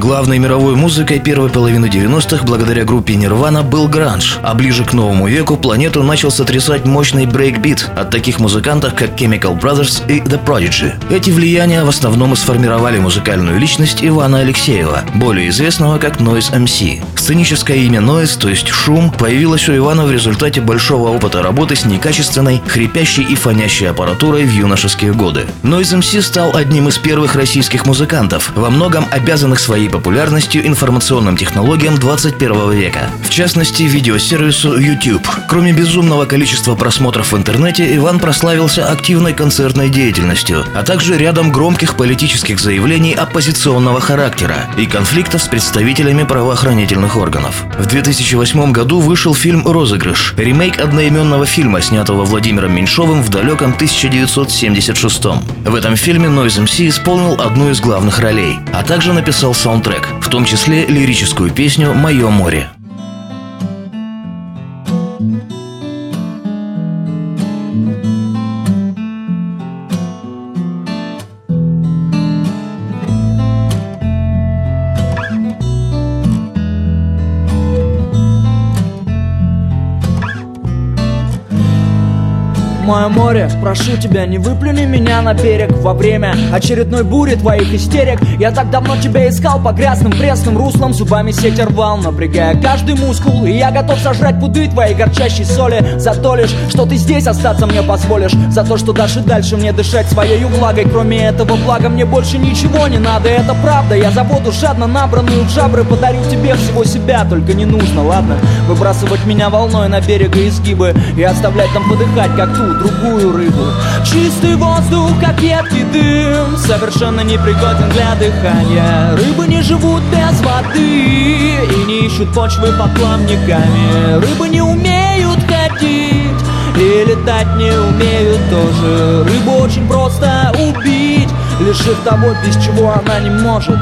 Главной мировой музыкой первой половины 90-х благодаря группе Nirvana был гранж, а ближе к новому веку планету начал сотрясать мощный брейкбит от таких музыкантов, как Chemical Brothers и The Prodigy. Эти влияния в основном и сформировали музыкальную личность Ивана Алексеева, более известного как Noize MC. Сценическое имя Noize, то есть шум, появилось у Ивана в результате большого опыта работы с некачественной, хрипящей и фонящей аппаратурой в юношеские годы. Noize MC стал одним из первых российских музыкантов, во многом обязанных своей популярностью информационным технологиям 21 века. В частности, видеосервису YouTube. Кроме безумного количества просмотров в интернете, Иван прославился активной концертной деятельностью, а также рядом громких политических заявлений оппозиционного характера и конфликтов с представителями правоохранительных органов. В 2008 году вышел фильм «Розыгрыш» – ремейк одноименного фильма, снятого Владимиром Меньшовым в далеком 1976 В этом фильме Noise MC исполнил одну из главных ролей, а также написал саунд саундтрек, в том числе лирическую песню «Мое море». Мое море. Прошу тебя, не выплюни меня на берег Во время очередной бури твоих истерик. Я так давно тебя искал по грязным пресным руслам Зубами сеть рвал, напрягая каждый мускул. И я готов сожрать пуды твоей горчащей соли За то лишь, что ты здесь остаться мне позволишь. За то, что дашь и дальше мне дышать своей влагой. Кроме этого блага мне больше ничего не надо. Это правда, я за воду жадно набранную в жабры Подарю тебе всего себя, только не нужно, ладно? Выбрасывать меня волной на берег и изгибы. И оставлять там подыхать, как тут другую рыбу. Чистый воздух, как едкий дым Совершенно непригоден для дыхания. Рыбы не живут без воды И не ищут почвы под плавниками. Рыбы не умеют ходить И летать не умеют тоже. Рыбу очень просто убить Лишив того, без чего она не может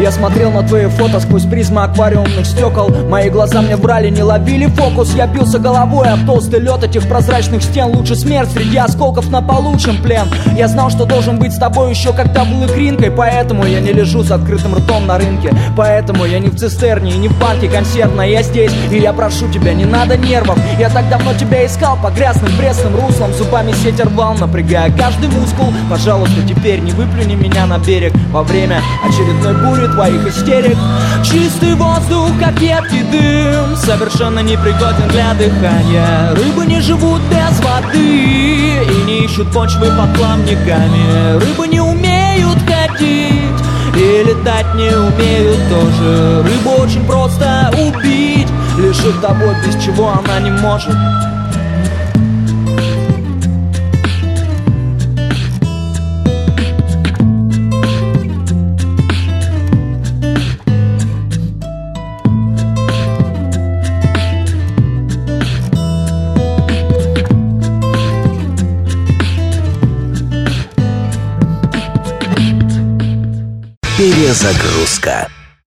я смотрел на твои фото сквозь призмы аквариумных стекол. Мои глаза мне брали, не ловили фокус. Я бился головой об толстый лед этих прозрачных стен. Лучше смерть среди осколков на получен плен. Я знал, что должен быть с тобой еще когда был игринкой Поэтому я не лежу с открытым ртом на рынке. Поэтому я не в цистерне и не в банке консервной. Я здесь, и я прошу тебя, не надо нервов. Я так давно тебя искал по грязным пресным руслам Зубами сеть рвал, напрягая каждый мускул. Пожалуйста, теперь не выплюни меня на берег Во время очередной бури твоих истерик. Чистый воздух, как едкий дым Совершенно непригоден для дыхания. Рыбы не живут без воды И не ищут почвы под плавниками Рыбы не умеют ходить И летать не умеют тоже. Рыбу очень просто убить Лишив того, без чего она не может Перезагрузка.